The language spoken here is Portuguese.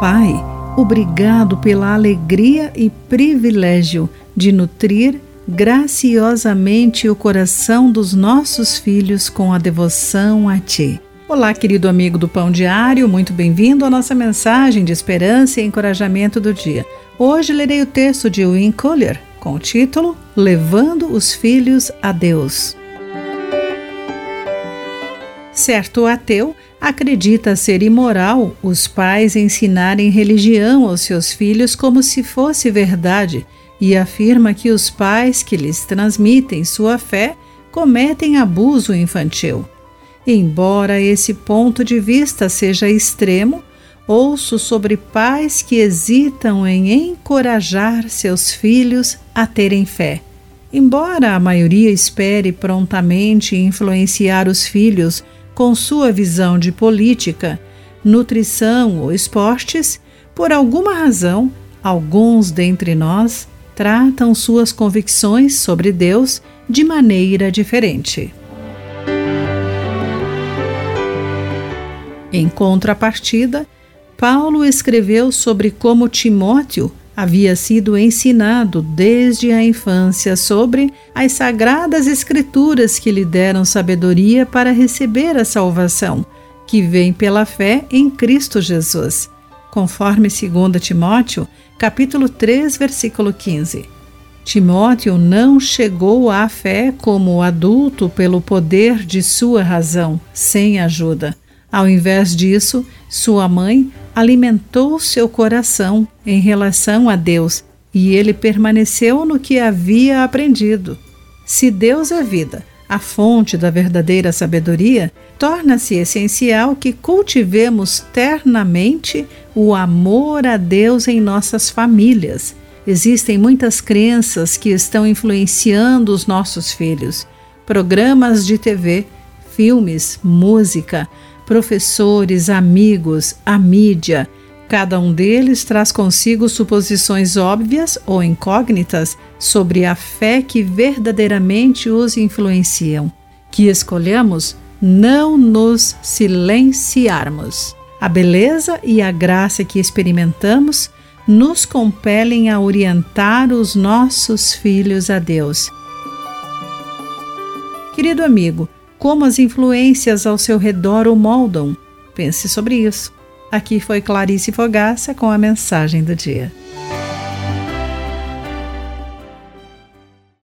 Pai, obrigado pela alegria e privilégio de nutrir graciosamente o coração dos nossos filhos com a devoção a Ti. Olá, querido amigo do Pão Diário, muito bem-vindo à nossa mensagem de esperança e encorajamento do dia. Hoje lerei o texto de Win Collier com o título Levando os Filhos a Deus. Certo ateu acredita ser imoral os pais ensinarem religião aos seus filhos como se fosse verdade e afirma que os pais que lhes transmitem sua fé cometem abuso infantil. Embora esse ponto de vista seja extremo, ouço sobre pais que hesitam em encorajar seus filhos a terem fé. Embora a maioria espere prontamente influenciar os filhos com sua visão de política, nutrição ou esportes, por alguma razão, alguns dentre nós tratam suas convicções sobre Deus de maneira diferente. Em contrapartida, Paulo escreveu sobre como Timóteo havia sido ensinado desde a infância sobre as sagradas Escrituras que lhe deram sabedoria para receber a salvação, que vem pela fé em Cristo Jesus, conforme 2 Timóteo, capítulo 3, versículo 15. Timóteo não chegou à fé como adulto pelo poder de sua razão, sem ajuda. Ao invés disso, sua mãe alimentou seu coração em relação a Deus e ele permaneceu no que havia aprendido. Se Deus é vida, a fonte da verdadeira sabedoria, torna-se essencial que cultivemos ternamente o amor a Deus em nossas famílias. Existem muitas crenças que estão influenciando os nossos filhos. Programas de TV, filmes, música, professores, amigos, a mídia. Cada um deles traz consigo suposições óbvias ou incógnitas sobre a fé que verdadeiramente os influenciam. Que escolhamos não nos silenciarmos. A beleza e a graça que experimentamos nos compelem a orientar os nossos filhos a Deus. Querido amigo, como as influências ao seu redor o moldam. Pense sobre isso. Aqui foi Clarice Fogaça com a mensagem do dia.